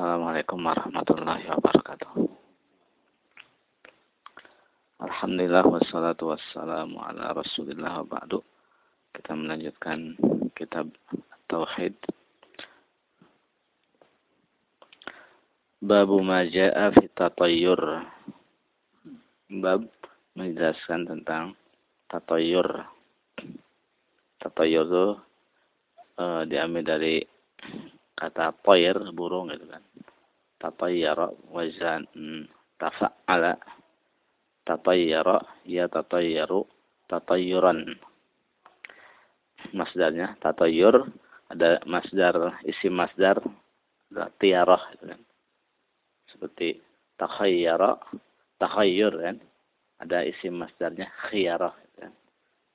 Assalamualaikum warahmatullahi wabarakatuh. Alhamdulillah wassalatu wassalamu ala rasulillah wa ba'du. Kita melanjutkan kitab Tauhid. Babu maja'a fi tatayyur. Bab menjelaskan tentang tatayyur. Tatayyur itu e, diambil dari kata toyer burung gitu kan. Tatayyara wazan hmm, tafa'ala. Tatayyara ya tatayyaru tatayyuran masdarnya tatayyur ada masdar isi masdar tiarah gitu kan. Seperti takhayyara takhayyur kan. Ada isi masdarnya khiyarah gitu kan.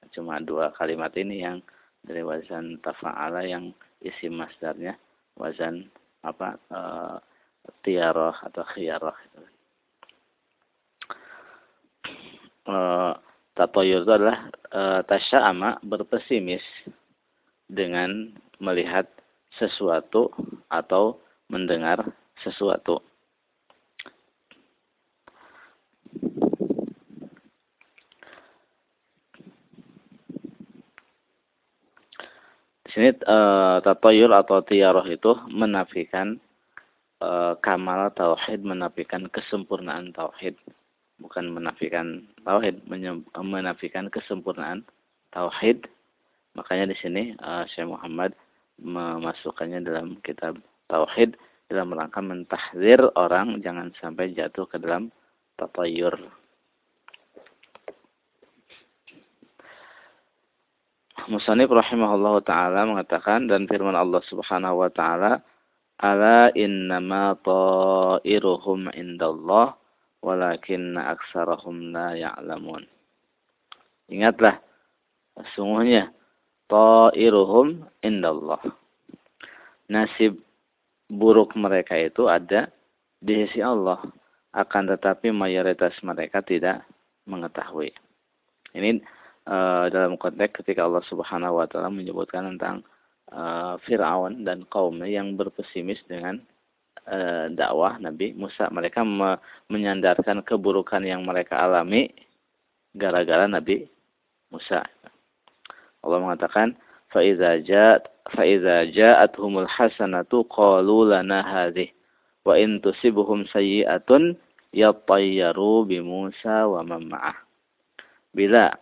Cuma dua kalimat ini yang dari wazan tafa'ala yang isi masdarnya wazan apa e, tiarah atau khiyarah itu. E, tatoyur itu adalah e, tasya'ama berpesimis dengan melihat sesuatu atau mendengar sesuatu. Sini uh, atau tiaroh itu menafikan uh, kamal tauhid, menafikan kesempurnaan tauhid, bukan menafikan tauhid, menafikan kesempurnaan tauhid. Makanya di sini uh, Syekh Muhammad memasukkannya dalam kitab tauhid dalam rangka mentahdir orang jangan sampai jatuh ke dalam tatayur. Musanib rahimahullah ta'ala mengatakan dan firman Allah subhanahu wa ta'ala Ala innama ta'iruhum indallah walakinna aksarahum la ya'lamun. Ingatlah, sesungguhnya ta'iruhum indallah. Nasib buruk mereka itu ada di sisi Allah. Akan tetapi mayoritas mereka tidak mengetahui. Ini Eh, dalam konteks ketika Allah Subhanahu wa taala menyebutkan tentang uh, Firaun dan kaumnya yang berpesimis dengan uh, dakwah Nabi Musa. Mereka me menyandarkan keburukan yang mereka alami gara-gara Nabi Musa. Allah mengatakan, "Faiza ja'at faiza ja'atuhumul hasanatu qalu lana hadhihi wa in tusibuhum sayyi'atun yattayyaru wa man. Bila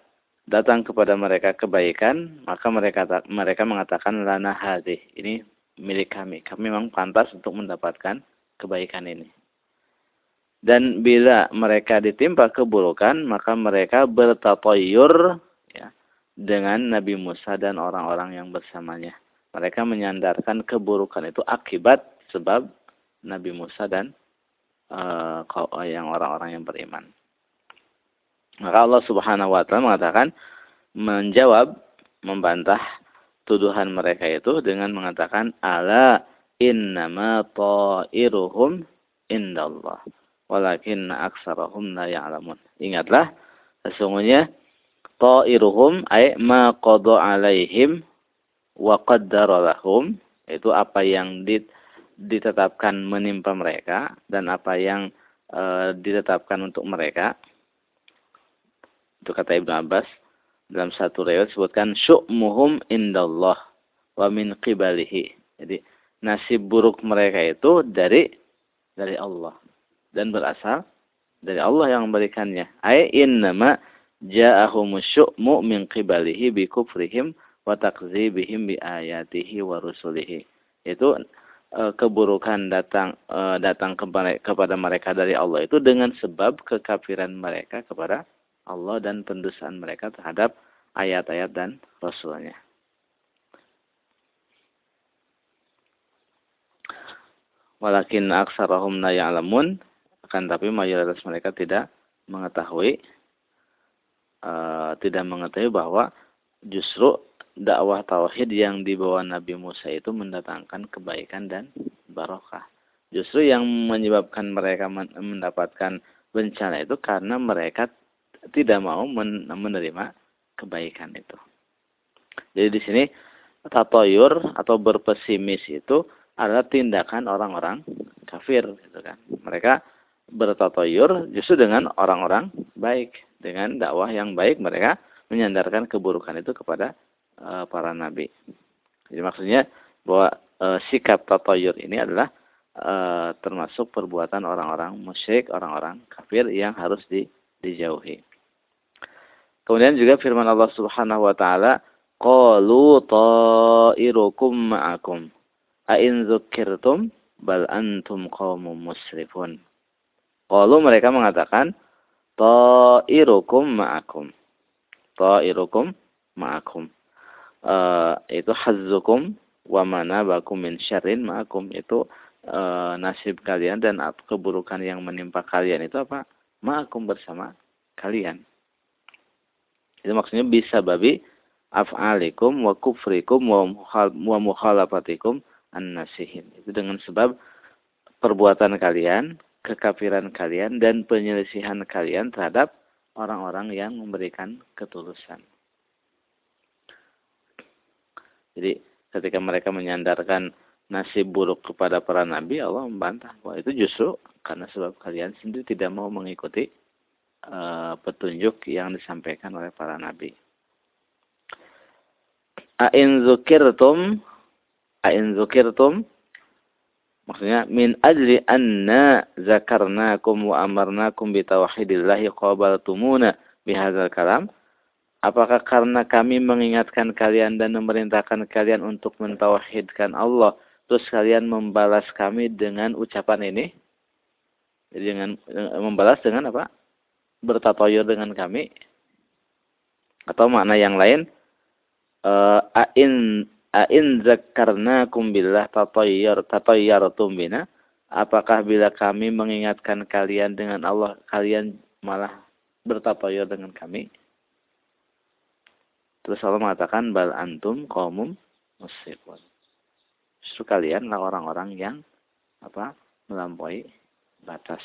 datang kepada mereka kebaikan, maka mereka mereka mengatakan lana hadih. Ini milik kami. Kami memang pantas untuk mendapatkan kebaikan ini. Dan bila mereka ditimpa keburukan, maka mereka bertatoyur ya, dengan Nabi Musa dan orang-orang yang bersamanya. Mereka menyandarkan keburukan itu akibat sebab Nabi Musa dan uh, yang orang-orang yang beriman. Maka Allah Subhanahu wa taala mengatakan menjawab membantah tuduhan mereka itu dengan mengatakan ala innama ta'iruhum indallah walakin aksarahum la ya'lamun. Ingatlah sesungguhnya ta'iruhum ay ma qada alaihim wa qaddara lahum itu apa yang ditetapkan menimpa mereka dan apa yang e, ditetapkan untuk mereka itu kata Ibnu Abbas dalam satu riwayat disebutkan syu'muhum indallah wa min qibalihi. Jadi nasib buruk mereka itu dari dari Allah dan berasal dari Allah yang memberikannya. Ai innama ja'ahum syu'mu min qibalihi bi kufrihim wa takdzibihim bi ayatihi wa rusulihi. Itu e, keburukan datang e, datang kepada mereka dari Allah itu dengan sebab kekafiran mereka kepada Allah dan pendustaan mereka terhadap ayat-ayat dan Rasulnya. Walakin aksarahum la ya'lamun akan tapi mayoritas mereka tidak mengetahui uh, tidak mengetahui bahwa justru dakwah tauhid yang dibawa Nabi Musa itu mendatangkan kebaikan dan barokah. Justru yang menyebabkan mereka mendapatkan bencana itu karena mereka tidak mau menerima kebaikan itu. Jadi di sini tatoyur atau berpesimis itu adalah tindakan orang-orang kafir gitu kan. Mereka bertatoyur justru dengan orang-orang baik, dengan dakwah yang baik mereka menyandarkan keburukan itu kepada uh, para nabi. Jadi maksudnya bahwa uh, sikap tatoyur ini adalah uh, termasuk perbuatan orang-orang musyrik, orang-orang kafir yang harus di, dijauhi. Kemudian juga firman Allah Subhanahu wa taala, "Qalu ta'irukum ma'akum." A'in dzukirtum bal antum qaumun musrifun. Qalu mereka mengatakan, "Ta'irukum ma'akum." Ta'irukum ma'akum. Uh, itu hazzukum wa manabakum min syarrin ma'akum. Itu uh, nasib kalian dan keburukan yang menimpa kalian itu apa? Ma'akum bersama kalian. Itu maksudnya bisa babi af'alikum wa kufrikum wa mukhalafatikum an-nasihin. Itu dengan sebab perbuatan kalian, kekafiran kalian dan penyelisihan kalian terhadap orang-orang yang memberikan ketulusan. Jadi ketika mereka menyandarkan nasib buruk kepada para nabi, Allah membantah bahwa itu justru karena sebab kalian sendiri tidak mau mengikuti uh, petunjuk yang disampaikan oleh para nabi. A'in zukirtum A'in zukirtum Maksudnya min ajli anna zakarnakum wa amarnakum bi tauhidillahi qabaltumuna bihadzal kalam Apakah karena kami mengingatkan kalian dan memerintahkan kalian untuk mentauhidkan Allah, terus kalian membalas kami dengan ucapan ini? Jadi dengan membalas dengan apa? Bertatoyur dengan kami. Atau makna yang lain, uh, ain ain zakarnakum billah tatayyar tatayyartum bina. Apakah bila kami mengingatkan kalian dengan Allah kalian malah bertatayyur dengan kami? Terus Allah mengatakan bal antum qaumum musyrikun. Justru kalianlah orang-orang yang apa melampaui batas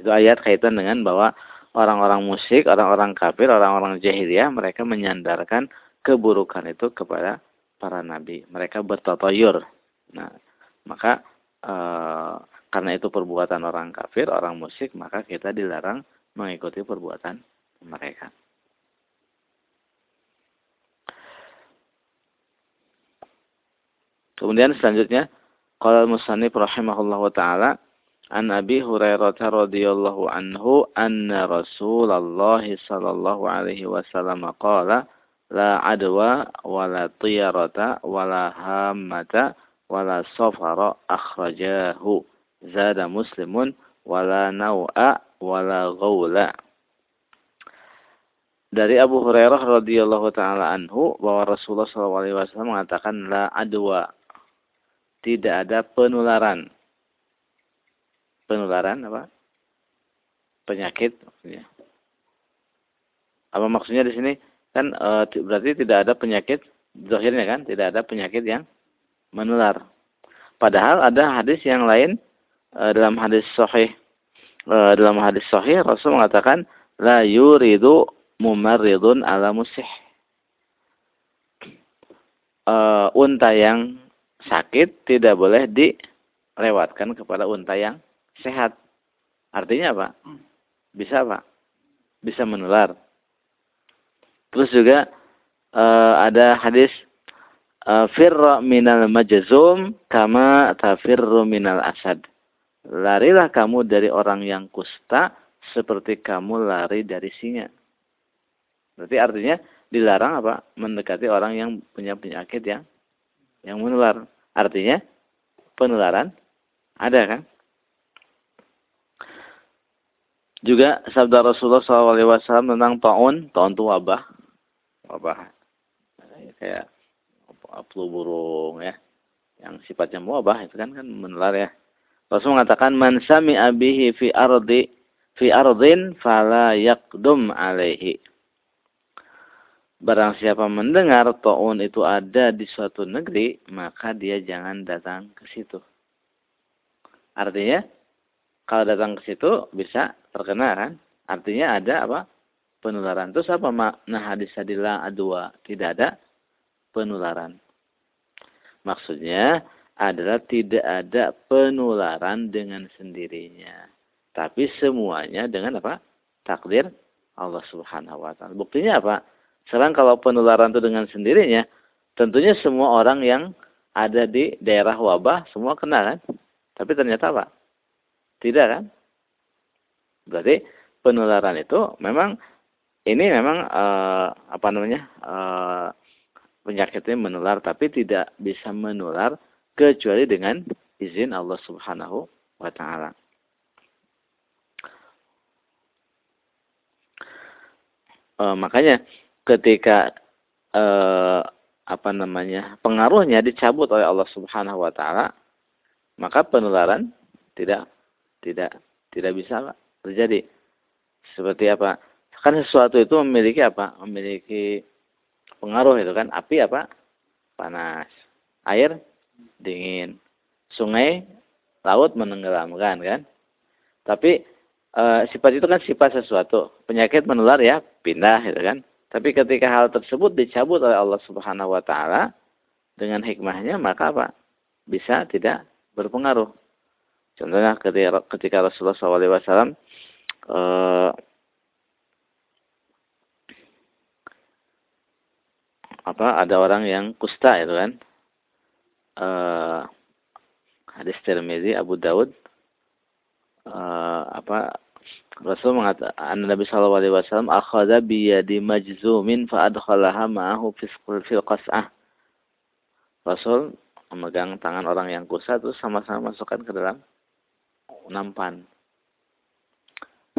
itu ayat kaitan dengan bahwa orang-orang musyrik, orang-orang kafir, orang-orang jahiliyah mereka menyandarkan keburukan itu kepada para nabi. Mereka bertatoyur. Nah, maka e, karena itu perbuatan orang kafir, orang musyrik, maka kita dilarang mengikuti perbuatan mereka. Kemudian selanjutnya, qala musannif rahimahullahu taala an Abi Hurairah radhiyallahu anhu anna Rasulullah sallallahu alaihi wasallam qala la adwa wala tiyarata wala hammata wala safara akhrajahu. Zada muslimun wala nau'a wala ghawla dari Abu Hurairah radhiyallahu taala anhu bahwa Rasulullah SAW mengatakan la adwa. Tidak ada penularan penularan apa? Penyakit maksudnya. Apa maksudnya di sini? Kan e, berarti tidak ada penyakit zahirnya kan? Tidak ada penyakit yang menular. Padahal ada hadis yang lain e, dalam hadis sahih e, dalam hadis sahih Rasul mengatakan la yuridu mumarridun ala musih. E, unta yang sakit tidak boleh dilewatkan kepada unta yang sehat artinya apa hmm. bisa apa bisa menular Terus juga uh, ada hadis uh, firra minal majzum kama tafirru minal asad. Larilah kamu dari orang yang kusta seperti kamu lari dari singa. Berarti artinya dilarang apa? Mendekati orang yang punya penyakit yang yang menular. Artinya penularan ada kan? Juga sabda Rasulullah SAW tentang taun, taun itu wabah. Wabah. Kayak flu burung ya. Yang sifatnya wabah itu kan kan menular ya. Rasul mengatakan man sami abihi fi ardi fi ardin fala yaqdum alaihi. Barang siapa mendengar taun itu ada di suatu negeri, maka dia jangan datang ke situ. Artinya, kalau datang ke situ bisa terkena kan? Artinya ada apa? penularan. Terus apa makna hadis tadi adwa? Tidak ada penularan. Maksudnya adalah tidak ada penularan dengan sendirinya. Tapi semuanya dengan apa? Takdir Allah Subhanahu wa taala. Buktinya apa? Sekarang kalau penularan itu dengan sendirinya, tentunya semua orang yang ada di daerah wabah semua kena kan? Tapi ternyata apa? Tidak kan? Berarti penularan itu memang ini memang uh, apa namanya? Uh, penyakitnya menular tapi tidak bisa menular kecuali dengan izin Allah Subhanahu wa taala. E, makanya ketika e, apa namanya pengaruhnya dicabut oleh Allah Subhanahu wa taala, maka penularan tidak tidak tidak bisa terjadi. Seperti apa? Kan sesuatu itu memiliki apa? Memiliki pengaruh itu kan. Api apa? Panas. Air dingin. Sungai, laut menenggelamkan kan. Tapi e, sifat itu kan sifat sesuatu. Penyakit menular ya pindah gitu kan. Tapi ketika hal tersebut dicabut oleh Allah Subhanahu wa taala dengan hikmahnya maka apa? Bisa tidak berpengaruh. Contohnya ketika, Rasulullah SAW eh, apa ada orang yang kusta itu kan? Uh, hadis Tirmizi Abu Daud uh, apa Rasul mengatakan Nabi Shallallahu Alaihi Wasallam akhada biyadi majzumin fa adkhalaha ma'ahu fil qas'ah. Rasul memegang tangan orang yang kusta itu sama-sama masukkan ke dalam nampan.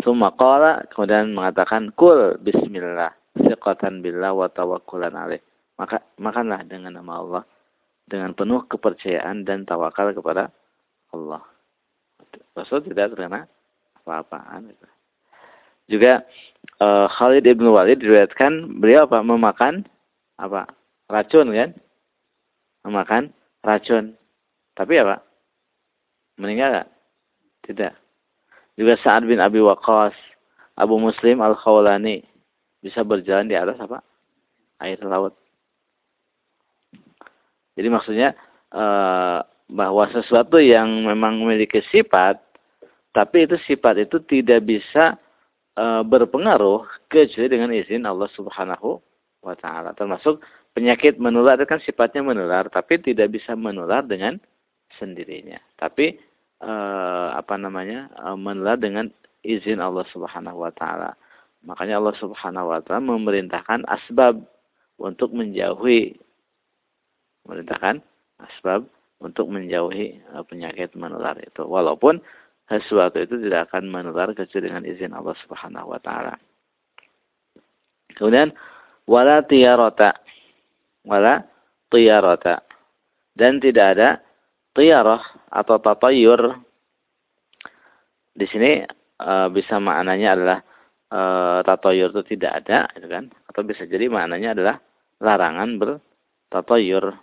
Suma qala kemudian mengatakan kul bismillah siqatan billah wa tawakkulan alaih. Maka makanlah dengan nama Allah dengan penuh kepercayaan dan tawakal kepada Allah. Rasul tidak terkena apa-apaan. Juga uh, Khalid ibn Walid diriwayatkan beliau apa memakan apa racun kan? Memakan racun. Tapi apa? Meninggal gak? Tidak. Juga Sa'ad bin Abi Waqqas, Abu Muslim Al-Khawlani bisa berjalan di atas apa? Air laut. Jadi maksudnya e, bahwa sesuatu yang memang memiliki sifat, tapi itu sifat itu tidak bisa e, berpengaruh kecuali dengan izin Allah Subhanahu wa taala. Termasuk penyakit menular itu kan sifatnya menular, tapi tidak bisa menular dengan sendirinya. Tapi e, apa namanya? E, menular dengan izin Allah Subhanahu wa taala. Makanya Allah Subhanahu wa taala memerintahkan asbab untuk menjauhi memerintahkan asbab untuk menjauhi uh, penyakit menular itu. Walaupun sesuatu itu tidak akan menular kecuali dengan izin Allah Subhanahu wa taala. Kemudian wala tiyarata. Wala. Dan tidak ada tiyarah atau tatayur. Di sini e, bisa maknanya adalah e, tatayur itu tidak ada, gitu kan? Atau bisa jadi maknanya adalah larangan bertatayur.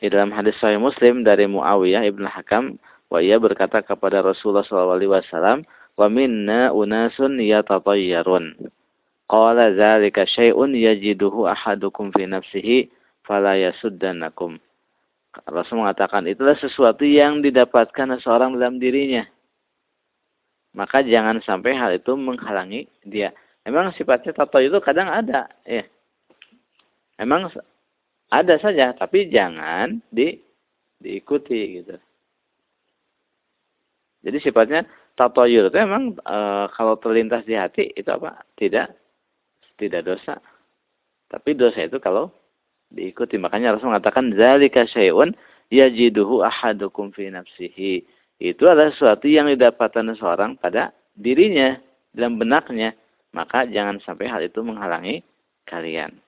Di dalam hadis Sahih Muslim dari Muawiyah ibn Hakam, wa ia berkata kepada Rasulullah SAW, wa minna unasun yatatayyarun. Qala dzalika syai'un yajiduhu ahadukum fi nafsihi fala yasuddannakum. Rasul mengatakan itulah sesuatu yang didapatkan seorang dalam dirinya. Maka jangan sampai hal itu menghalangi dia. Emang sifatnya tato itu kadang ada, ya. Emang ada saja, tapi jangan di diikuti gitu. Jadi sifatnya tatoyur itu memang e, kalau terlintas di hati itu apa? Tidak tidak dosa. Tapi dosa itu kalau diikuti. Makanya Rasul mengatakan zalika syai'un yajiduhu ahadukum fi nafsihi. Itu adalah sesuatu yang didapatkan seorang pada dirinya, dalam benaknya. Maka jangan sampai hal itu menghalangi kalian.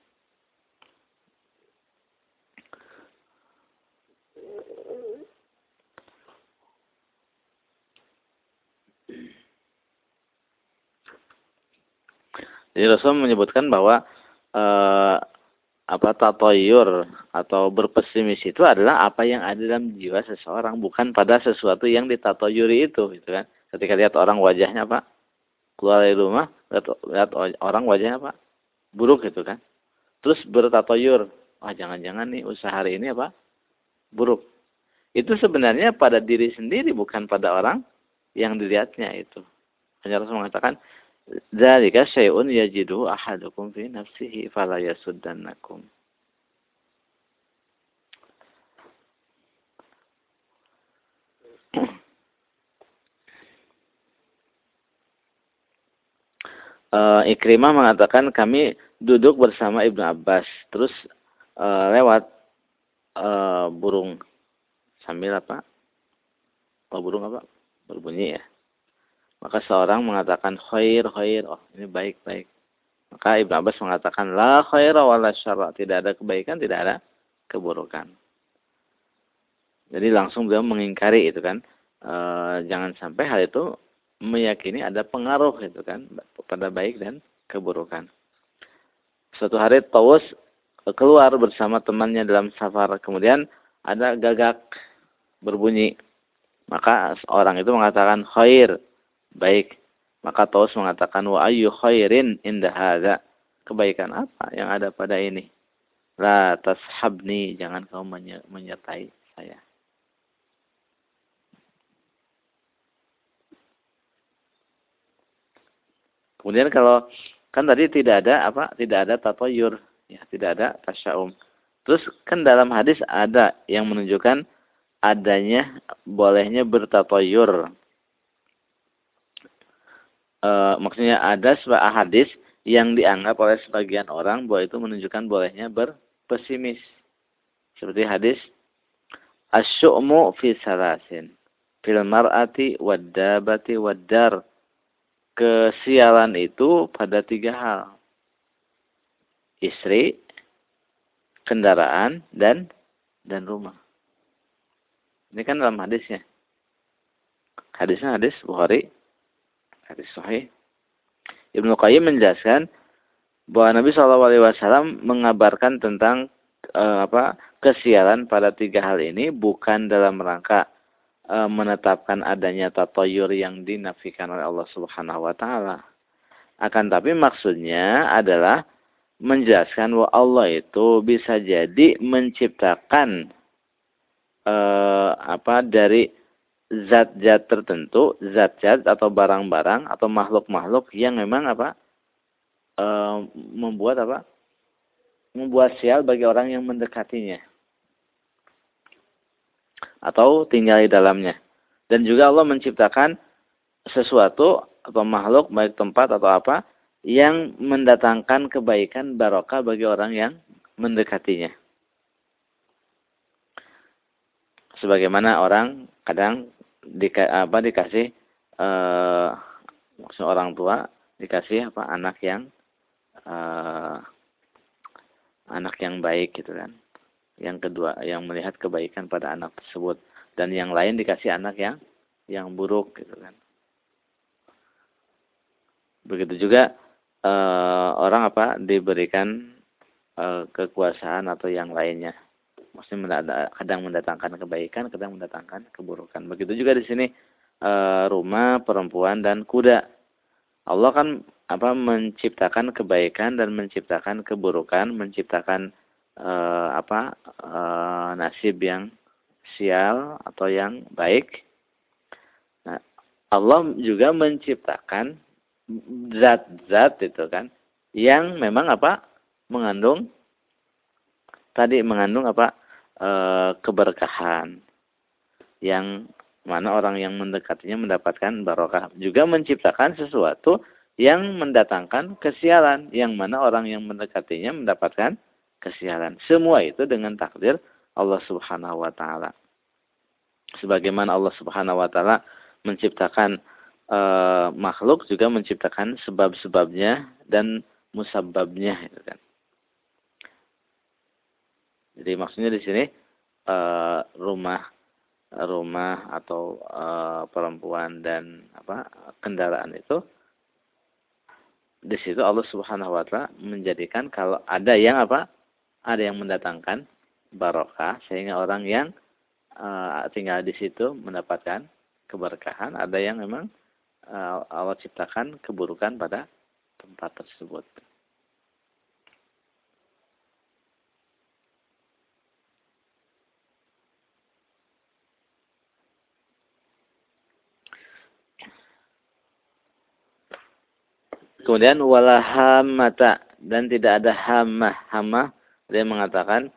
Jadi Rasul menyebutkan bahwa eh, apa tatoyur atau berpesimis itu adalah apa yang ada dalam jiwa seseorang, bukan pada sesuatu yang ditatoyuri itu, gitu kan. Ketika lihat orang wajahnya apa keluar dari rumah, lihat, lihat orang wajahnya apa buruk gitu kan. Terus bertatoyur, wah jangan-jangan nih usaha hari ini apa buruk. Itu sebenarnya pada diri sendiri bukan pada orang yang dilihatnya itu. Hanya Rasul mengatakan, "Dzalika syai'un yajidu ahadukum fi nafsihi fala yasuddannakum." uh, Ikrimah mengatakan kami duduk bersama Ibnu Abbas terus uh, lewat uh, burung sambil apa? Oh burung apa? Berbunyi ya. Maka seorang mengatakan khair khair. Oh ini baik baik. Maka Ibnu Abbas mengatakan la khair wala syarra. Tidak ada kebaikan, tidak ada keburukan. Jadi langsung beliau mengingkari itu kan. E, jangan sampai hal itu meyakini ada pengaruh itu kan pada baik dan keburukan. Suatu hari Taus keluar bersama temannya dalam safar. Kemudian ada gagak berbunyi. Maka orang itu mengatakan khair, baik. Maka Taus mengatakan wa ayyu khairin inda hadza. Kebaikan apa yang ada pada ini? La tashabni, jangan kau menyertai saya. Kemudian kalau kan tadi tidak ada apa? Tidak ada tatoyur, ya, tidak ada tasyaum. Terus kan dalam hadis ada yang menunjukkan adanya bolehnya bertatoyur. E, maksudnya ada sebuah hadis yang dianggap oleh sebagian orang bahwa itu menunjukkan bolehnya berpesimis. Seperti hadis asyu'mu fi salasin fil mar'ati wad dabati wad dar kesialan itu pada tiga hal. Istri, kendaraan, dan dan rumah. Ini kan dalam hadisnya. Hadisnya hadis Bukhari, hadis Sahih. Ibnu Qayyim menjelaskan bahwa Nabi Shallallahu Alaihi Wasallam mengabarkan tentang uh, apa kesialan pada tiga hal ini bukan dalam rangka e, menetapkan adanya tatoyur yang dinafikan oleh Allah Subhanahu wa taala. Akan tapi maksudnya adalah menjelaskan bahwa Allah itu bisa jadi menciptakan e, apa dari zat-zat tertentu, zat-zat atau barang-barang atau makhluk-makhluk yang memang apa e, membuat apa membuat sial bagi orang yang mendekatinya atau tinggal di dalamnya. Dan juga Allah menciptakan sesuatu atau makhluk baik tempat atau apa yang mendatangkan kebaikan barokah bagi orang yang mendekatinya. Sebagaimana orang kadang di, apa dikasih eh, maksud orang tua dikasih apa anak yang eh, anak yang baik gitu kan. Yang kedua yang melihat kebaikan pada anak tersebut. Dan yang lain dikasih anak yang yang buruk gitu kan. Begitu juga uh, orang apa diberikan uh, kekuasaan atau yang lainnya maksudnya kadang mendatangkan kebaikan kadang mendatangkan keburukan begitu juga di sini uh, rumah perempuan dan kuda Allah kan apa menciptakan kebaikan dan menciptakan keburukan menciptakan uh, apa uh, nasib yang sial atau yang baik. Nah, Allah juga menciptakan zat-zat itu kan yang memang apa mengandung tadi mengandung apa e, keberkahan yang mana orang yang mendekatinya mendapatkan barokah juga menciptakan sesuatu yang mendatangkan kesialan yang mana orang yang mendekatinya mendapatkan kesialan. Semua itu dengan takdir Allah Subhanahu wa taala. Sebagaimana Allah Subhanahu wa taala menciptakan e, makhluk juga menciptakan sebab-sebabnya dan musababnya gitu kan. Jadi maksudnya di sini e, rumah rumah atau e, perempuan dan apa kendaraan itu di situ Allah Subhanahu wa taala menjadikan kalau ada yang apa ada yang mendatangkan barokah sehingga orang yang uh, tinggal di situ mendapatkan keberkahan, ada yang memang uh, Allah ciptakan keburukan pada tempat tersebut. Kemudian wala hamata dan tidak ada hamah. Hamah dia mengatakan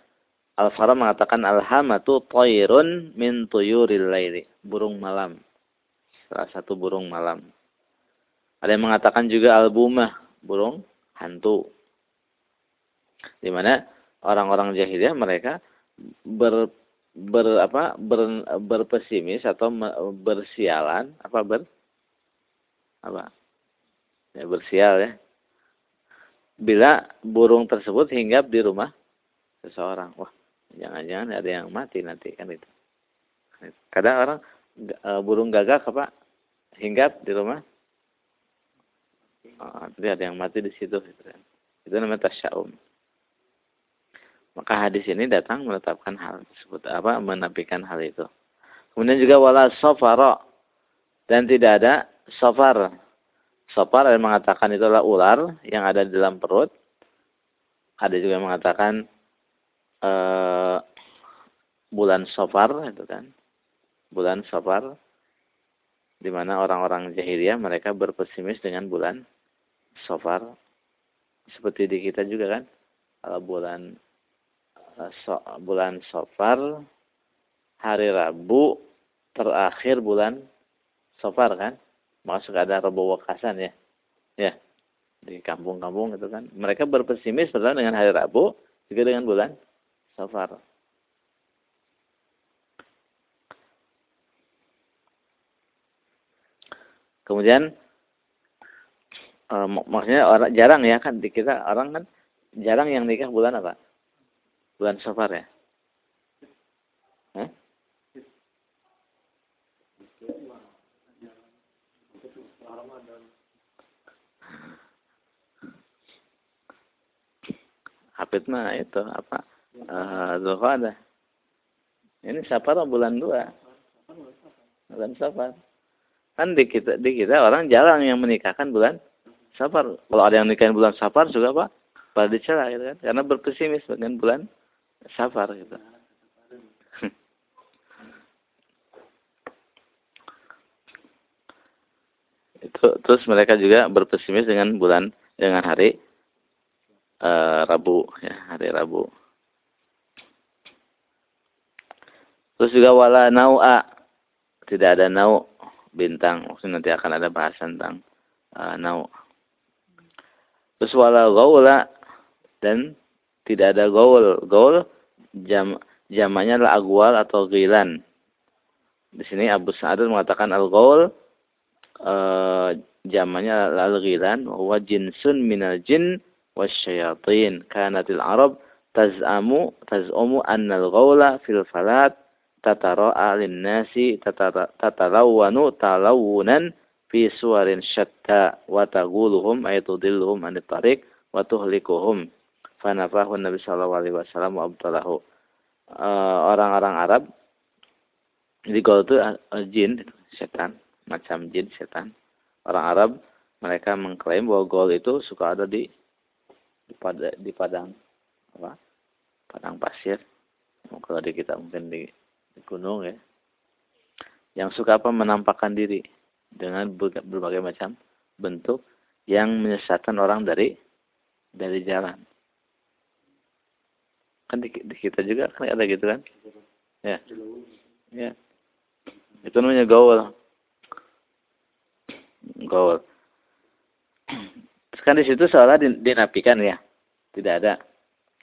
Al-Fara mengatakan al-hamatu tairun min tuyuril laili, burung malam. Salah satu burung malam. Ada yang mengatakan juga al-bumah, burung hantu. Di mana orang-orang jahiliyah mereka ber ber apa ber, berpesimis atau bersialan apa ber apa ya bersial ya bila burung tersebut hinggap di rumah seseorang wah jangan-jangan ada yang mati nanti kan itu kadang orang e, burung gagak apa hinggap di rumah oh, ada yang mati di situ gitu kan. itu namanya tasyaum maka hadis ini datang menetapkan hal tersebut apa menafikan hal itu. Kemudian juga wala safara dan tidak ada safar. Safar yang mengatakan itulah ular yang ada di dalam perut. Ada juga yang mengatakan uh, bulan safar itu kan. Bulan safar di mana orang-orang jahiliyah mereka berpesimis dengan bulan safar seperti di kita juga kan. Kalau bulan so, bulan Sofar hari Rabu terakhir bulan Sofar kan masuk ada Rabu Wakasan ya? Ya di kampung-kampung itu kan. Mereka berpesimis pertama dengan hari Rabu juga dengan bulan Sofar kemudian uh, maksudnya orang jarang ya kan di kita orang kan jarang yang nikah bulan apa? Bulan Safar ya? Hafid mah itu apa? Uh, Zulqa'dah. Ini Safar bulan dua. Bulan Safar. Kan di kita di kita orang jarang yang menikahkan bulan Safar. Kalau ada yang nikahin bulan Safar juga Pak, pada dicela gitu kan. Karena berpesimis dengan bulan safar gitu. itu terus mereka juga berpesimis dengan bulan dengan hari uh, Rabu ya hari Rabu. Terus juga wala nau'a. Tidak ada nau bintang. Maksudnya nanti akan ada bahasan tentang uh, nau. Terus wala gaula dan tidak ada gaul. Gaul jam jamaknya adalah agwal atau gilan. Di sini Abu Sa'ad mengatakan al-ghaul e, jamaknya al-ghilan. Wa jinsun minal jin Arab taz'amu taz'umu anna al-ghaula fil falat tatara'a lin-nasi tatalawwanu talawunan fi suwarin syatta wa taguluhum ay tudilluhum anit tariq wa tuhlikuhum fanafahu Nabi sallallahu alaihi wasallam wa abtalahu. Orang-orang Arab di gol itu jin, setan, macam jin, setan. Orang Arab mereka mengklaim bahwa gol itu suka ada di di, pada, di padang apa? Padang pasir. Kalau di kita mungkin di, di gunung ya. Yang suka apa menampakkan diri dengan berbagai macam bentuk yang menyesatkan orang dari dari jalan kan di, di kita juga kan ada gitu kan ya ya itu namanya gaul gaul kan di situ seolah dinafikan ya. Tidak ada.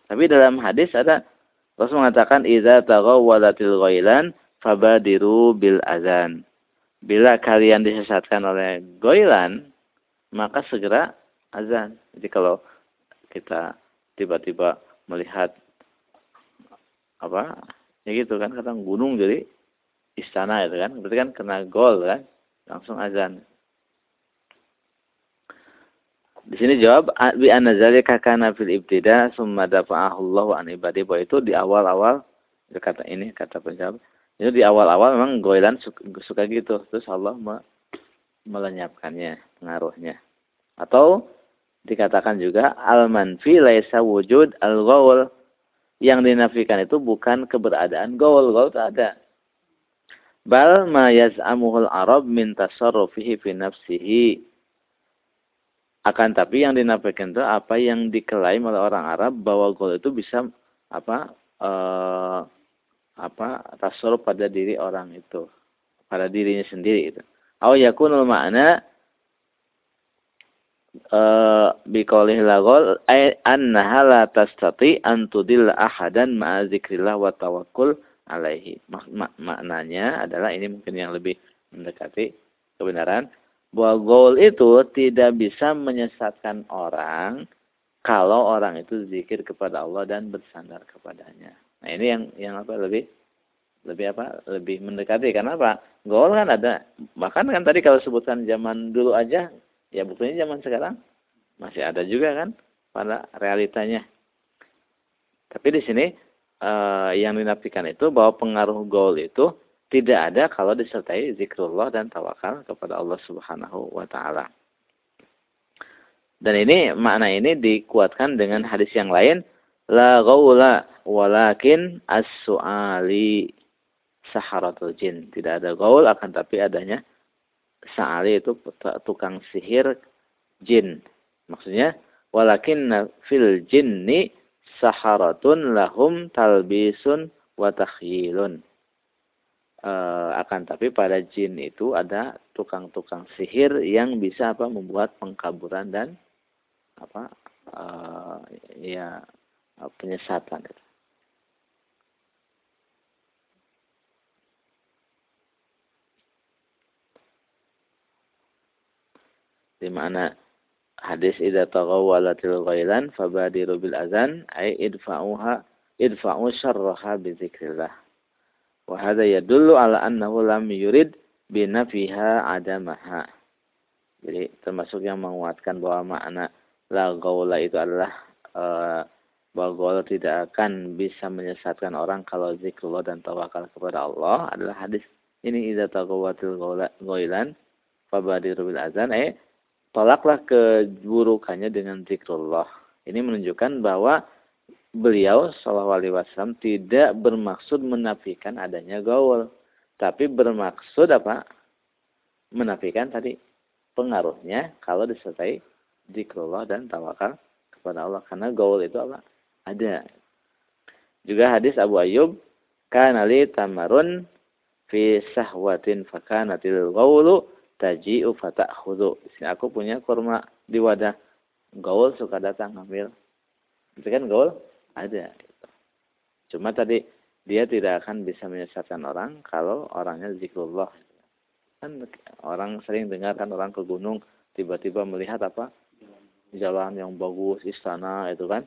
Tapi dalam hadis ada Rasul mengatakan idza taghawwalatil ghailan fabadiru bil azan. Bila kalian disesatkan oleh goilan maka segera azan. Jadi kalau kita tiba-tiba melihat apa ya gitu kan kadang gunung jadi istana itu kan. Berarti kan kena gol kan langsung azan di sini jawab bi anna zalika kana fil ibtida summa dafa'ahu Allah an ibadi bahwa itu di awal-awal kata ini kata penjawab itu di awal-awal memang goilan suka, suka gitu terus Allah me, melenyapkannya pengaruhnya atau dikatakan juga al manfi laisa wujud al ghaul yang dinafikan itu bukan keberadaan gaul. Gaul itu ada. Bal ma yaz'amuhul arab min tasarrufihi fi nafsihi. Akan tapi yang dinafikan itu apa yang diklaim oleh orang Arab bahwa gol itu bisa apa eh, apa tasor pada diri orang itu, pada dirinya sendiri itu. Aw yakunul makna eh biqaulih lagol ay annaha la tastati an tudilla ahadan ma'a zikrillah wa tawakkul alaihi. Mak mak maknanya adalah ini mungkin yang lebih mendekati kebenaran bahwa goal itu tidak bisa menyesatkan orang kalau orang itu zikir kepada Allah dan bersandar kepadanya. Nah ini yang yang apa lebih lebih apa lebih mendekati karena apa goal kan ada bahkan kan tadi kalau sebutkan zaman dulu aja ya buktinya zaman sekarang masih ada juga kan pada realitanya. Tapi di sini eh, yang dinafikan itu bahwa pengaruh goal itu tidak ada kalau disertai zikrullah dan tawakal kepada Allah Subhanahu wa taala. Dan ini makna ini dikuatkan dengan hadis yang lain la gaula walakin as-su'ali saharatul jin. Tidak ada gaul akan tapi adanya sa'ali itu tukang sihir jin. Maksudnya walakin fil jinni saharatun lahum talbisun wa takhyilun uh, akan tapi pada jin itu ada tukang-tukang sihir yang bisa apa membuat pengkaburan dan apa uh, ya penyesatan itu. di mana hadis idza taghawwalatil ghailan fabadiru bil azan ay idfa'uha idfa'u syarraha bi dzikrillah Wahada yadullu ala annahu lam yurid binafiha adamaha. Jadi termasuk yang menguatkan bahwa makna la gaula itu adalah uh, bahwa gaula tidak akan bisa menyesatkan orang kalau zikrullah dan tawakal kepada Allah adalah hadis ini idza taqawatil ghailan fabadiru bil azan eh tolaklah keburukannya dengan zikrullah. Ini menunjukkan bahwa beliau Shallallahu Alaihi Wasallam tidak bermaksud menafikan adanya gaul, tapi bermaksud apa? Menafikan tadi pengaruhnya kalau disertai zikrullah dan tawakal kepada Allah karena gaul itu apa? Ada. Juga hadis Abu Ayyub, kanali tamarun fi sahwatin fakanatil gaulu taji'u fata'khudhu. Di sini aku punya kurma di wadah. Gaul suka datang ambil. Itu kan gaul? Ada gitu. cuma tadi dia tidak akan bisa menyesatkan orang kalau orangnya zikrullah kan orang sering dengar kan orang ke gunung tiba-tiba melihat apa? Jalan yang bagus istana itu kan?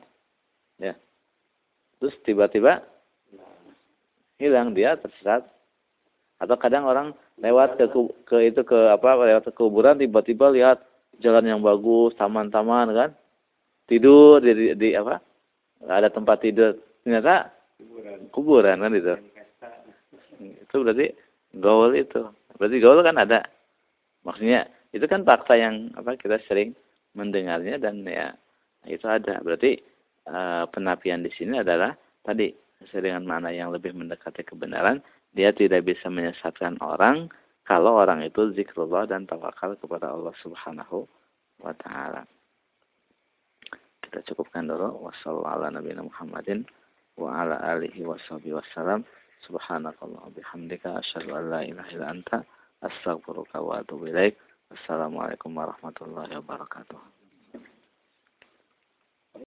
Ya. Terus tiba-tiba hilang dia tersesat. Atau kadang orang lewat ke ke itu ke apa lewat ke kuburan tiba-tiba lihat jalan yang bagus taman-taman kan? Tidur di, di apa? nggak ada tempat tidur. Ternyata kuburan, kuburan kan itu? Itu berarti gaul itu. Berarti gaul kan ada. Maksudnya itu kan fakta yang apa kita sering mendengarnya dan ya itu ada. Berarti uh, penapian di sini adalah tadi sesuai dengan mana yang lebih mendekati kebenaran. Dia tidak bisa menyesatkan orang kalau orang itu zikrullah dan tawakal kepada Allah Subhanahu wa taala kita cukupkan dulu. Wassalamualaikum warahmatullahi wa subhanakallah bihamdika asyhadu an la ilaha illa anta astaghfiruka wa atubu ilaik. Assalamualaikum warahmatullahi wabarakatuh